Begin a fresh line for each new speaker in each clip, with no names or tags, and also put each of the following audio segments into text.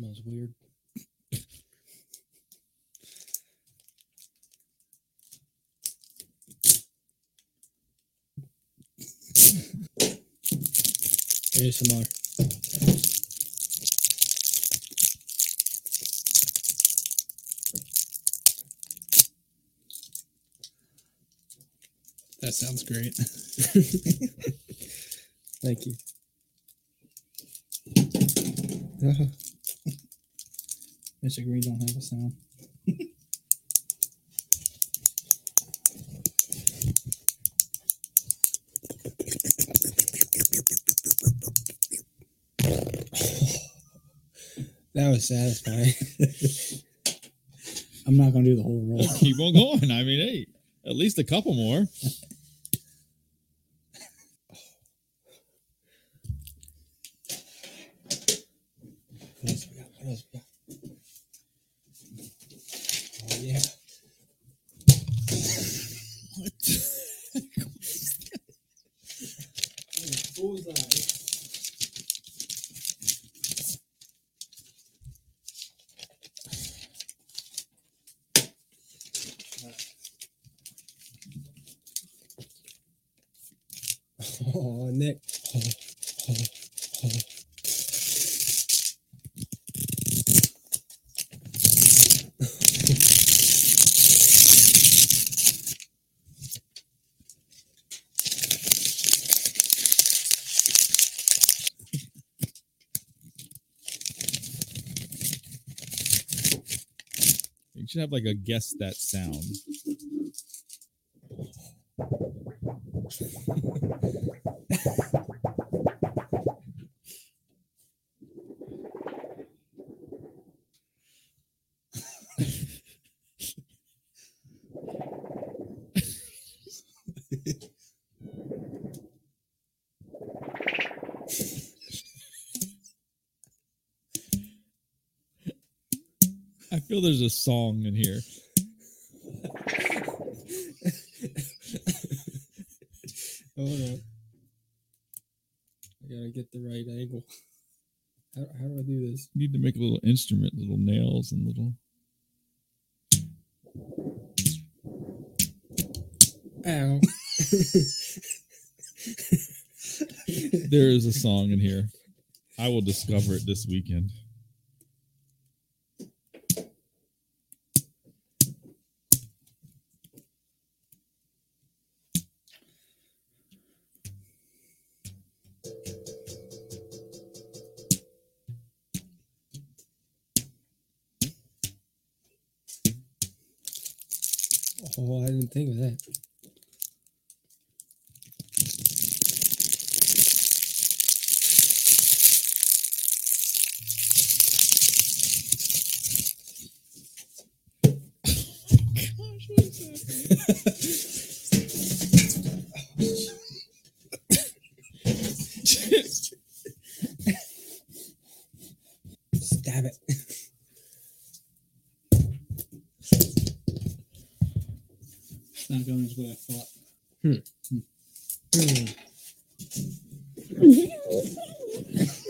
Smells weird. ASMR.
That sounds great.
Thank you.
Mr. Green don't have a sound.
That was satisfying.
I'm not gonna do the whole roll.
Keep on going. I mean, hey, at least a couple more.
What else we got? What else we got? Oh yeah. Bullseye. Oh, Nick. Oh, oh, oh.
You should have like a guess that sound. Feel there's a song in here.
Hold on. I gotta get the right angle. How, how do I do this?
You need to make a little instrument, little nails and little.
Ow.
There is a song in here. I will discover it this weekend.
Oh, I didn't think of that.
It's not going as what I thought.
Hmm.
What?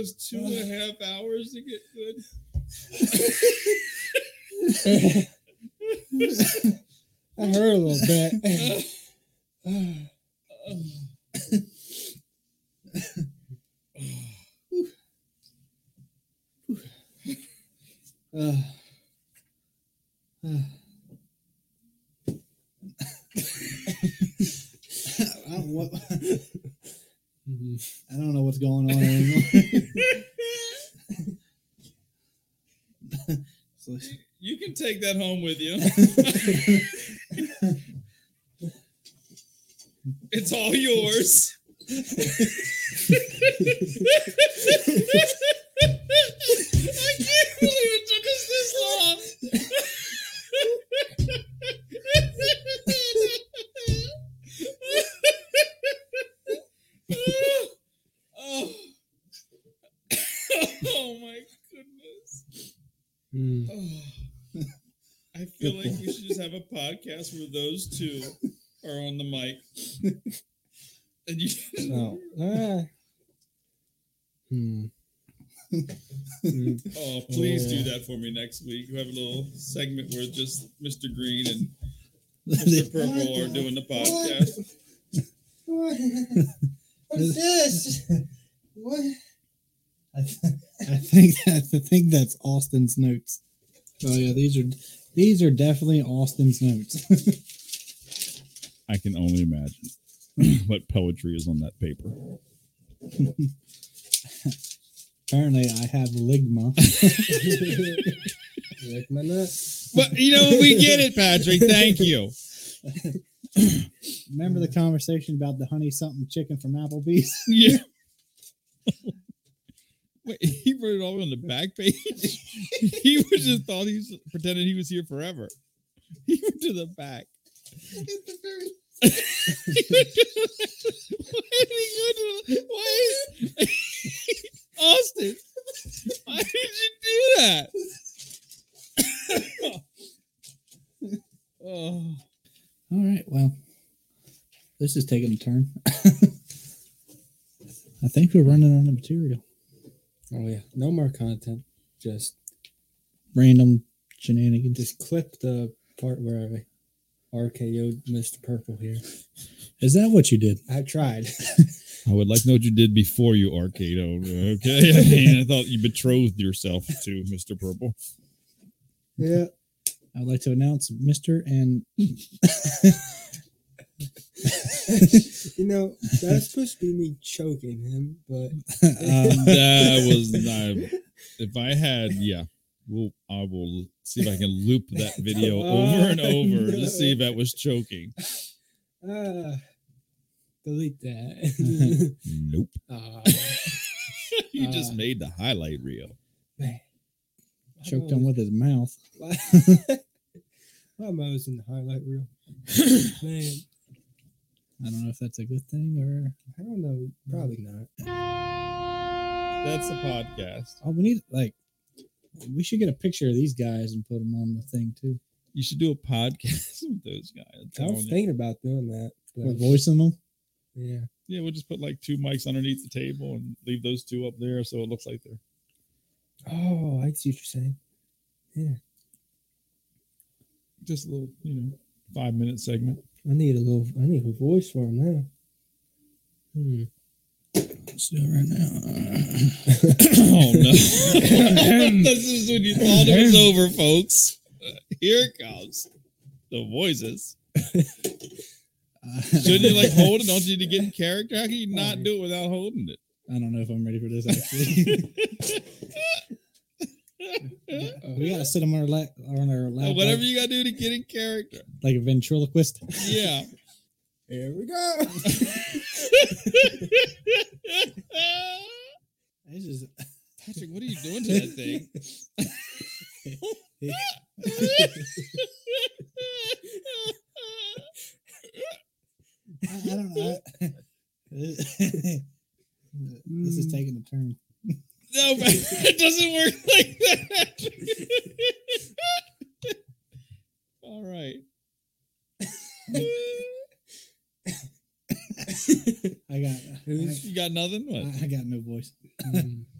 us two and a half hours to get good.
I heard a little bit.
Uh, uh. I, don't, what, I don't know what's going on anymore. So,
You can take that home with you. it's all yours. I can't believe it took us this long. oh. oh my goodness. Oh. I feel like we should just have a podcast where those two are on the mic. and you
Oh, ah. Hmm.
Oh, please do that for me next week. We have a little segment where just Mr. Green and Mr. Purple are doing the podcast.
What's this? What?
I, th- I think that's I think that's Austin's notes. Oh yeah, these are these are definitely Austin's notes.
I can only imagine what poetry is on that paper.
Apparently, I have ligma.
Lick my nut.
But you know, we get it, Patrick. Thank you.
Remember the conversation about the honey something chicken from Applebee's?
Yeah. Wait, he wrote it all on the back page. he was just thought he was pretending he was here forever. He went to the back. Why did he go to- why- Austin, why did you do that? oh,
All right, well, this is taking a turn. I think we're running out of material.
Oh yeah, no more content. Just
Random shenanigans.
just clip the part where I RKO'd Mr. Purple here.
Is that what you did?
I tried.
I would like to know what you did before you arcade Okay, I, mean, I thought you betrothed yourself to Mr. Purple.
yeah.
I'd like to announce Mr. and
you know, that's supposed to be me choking him, but
um,
that was not. If I had, yeah, we'll. I will see if I can loop that video over and over to see if that was choking.
uh, delete that.
Nope.
uh,
you just
Uh,
made the highlight reel.
man.
choked him with his mouth.
I'm always in the highlight reel. Man,
I don't know if that's a good thing or.
I don't know. Probably not.
That's a podcast.
Oh, we need like we should get a picture of these guys and put them on the thing too.
You should do a podcast with those guys. I'm
I was thinking about doing that.
We're
But
voicing them.
yeah.
Yeah, we'll just put like two mics underneath the table and leave those two up there so it looks like they're.
Oh, I see what you're saying. Yeah.
Just a little, you know, five minute segment.
I need a little. I need a voice for him now. Hmm.
Let's do it right now.
oh no! this is when you thought it was over, folks. Here it comes. The voices. Shouldn't you like hold it? Don't you need to get in character? How can you not do it without holding it?
I don't know if I'm ready for this actually. we gotta sit them on our lap, on our lap,
Whatever
like,
you gotta do to get in character.
like a ventriloquist.
Yeah.
Here we go.
This is
Patrick, what are you doing to that thing?
I, I don't know. this is
Mm.
taking a turn.
No, but it doesn't work like that. All right.
I got.
Who's-
You got nothing? What?
I, I got no voice.
Mm.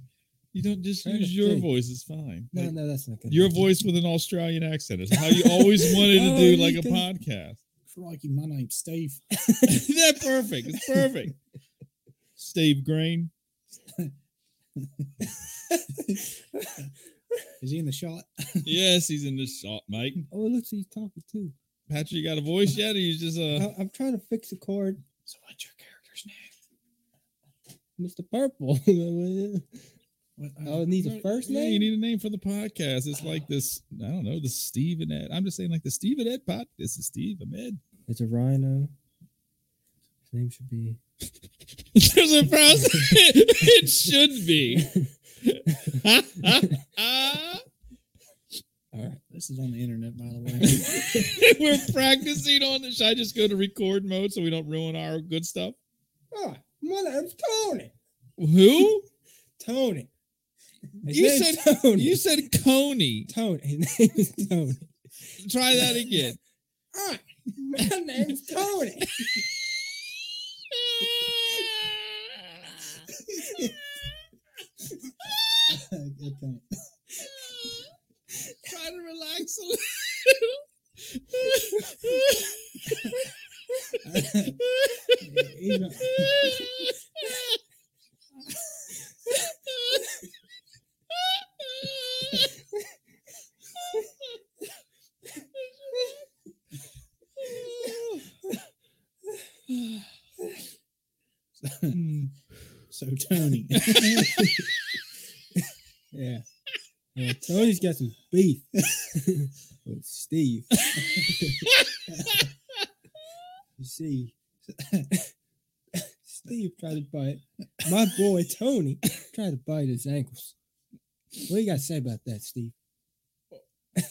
You don't just
Trying
use your
think.
voice. It's fine.
no, no, that's not good.
Your voice with an Australian accent is how you always wanted to
Oh,
do
you
like a
think-
podcast.
Crikey, my name's Steve.
That's perfect. It's perfect. Steve Green.
Is he in the shot?
Yes, he's in the shot, Mike.
Oh, it looks like he's talking too.
Patrick, you got a voice yet? Or you just uh
I, I'm trying to fix the cord.
So what's your character's name?
Mr. Purple.
What, uh,
oh, it needs a first
yeah,
name.
You need a name for the podcast. It's like ah. this. I don't know the Steve and Ed. I'm just saying like the Steve and Ed pod. This is Steve and Ed.
It's a rhino. His name should be.
There's a process. it should be.
All right.
This is on the internet, by the way.
We're practicing on this. Should I just go to record mode so we don't ruin our good stuff?
Oh, my name's Tony.
Who?
Tony. His
You said
Tony.
you said Coney.
Tony. His name is Tony.
Try that again.
Hi, my name's Tony.
okay.
Try to relax a little.
So Tony.
Yeah. Yeah, Tony's got some beef with Steve. See, Steve tried to bite my boy Tony. Tried to bite his ankles. What do you got to say about that, Steve?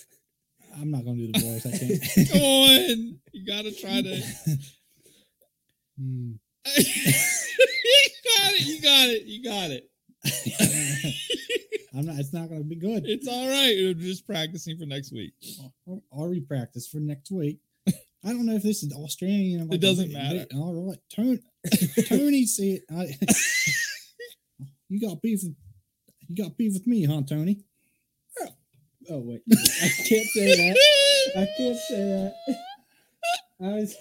I'm not gonna do the voice. I can't.
Come on. You gotta try to
Hmm.
you got it. You got it. You got it.
I'm not. It's not gonna be good.
It's all right. We're just practicing for next week.
I'll, I'll re-practice for next week. I don't know if this is Australian.
It doesn't matter.
All right, Tony. Tony said, I, "You got beef. With, you got beef with me, huh, Tony?"
Oh, oh wait, I can't say that. I can't say that. I was.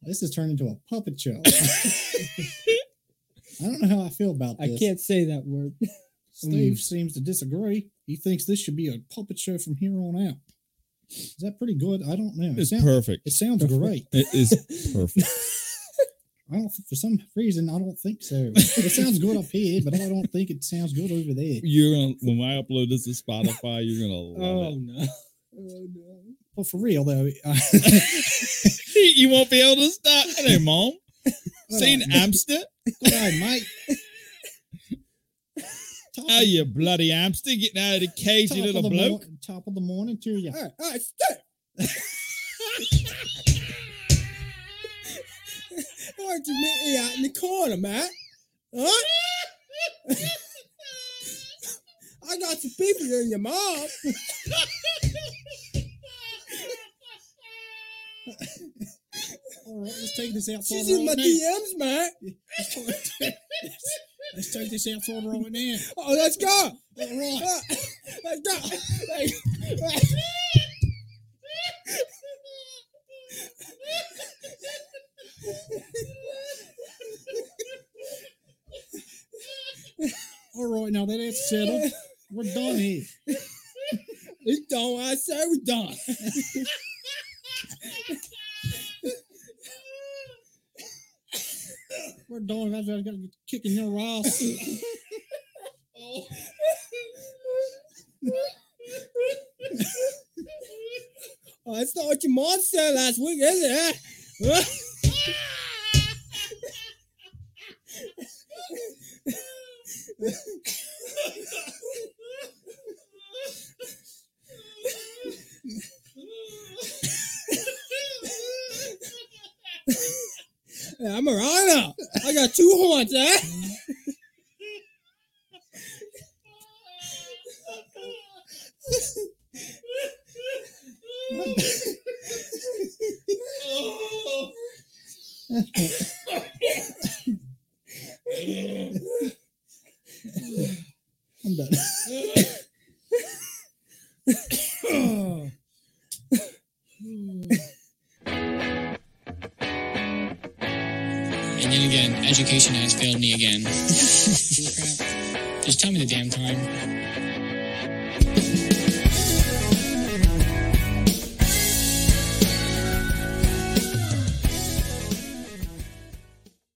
This has turned into a puppet show. I don't know how I feel about this.
I can't say that word.
Steve mm. seems to disagree. He thinks this should be a puppet show from here on out. Is that pretty good? I don't know. It,
It's
sound-
perfect.
it sounds great.
It is perfect.
I don't. For some reason, I don't think so. It sounds good up here, but I don't think it sounds good over there.
You're gonna when I upload this to Spotify, you're gonna love
Oh
it.
no. Oh no.
Well, for real though, uh,
you won't be able to stop. Hello, mom. Seen
Good
Amster?
on, mate.
Oh, you bloody hamster getting out of the cage, you little bloke.
mor- top of the morning to you.
All right, all right, stop. Don't you meet me out in the corner, man? Huh? I got some people in your mom.
All right, let's take this outside
She's in my. DMs, man.
Let's take this out outside right now.
Oh, let's go.
All right.
Let's go.
All right, now that it's settled, we're done here.
It's done. I say we're done.
We're done. I got to kicking your ass.
Oh, oh that's not what your mom said last week, is it? Huh? Lord, huh? Eh?
I'm done.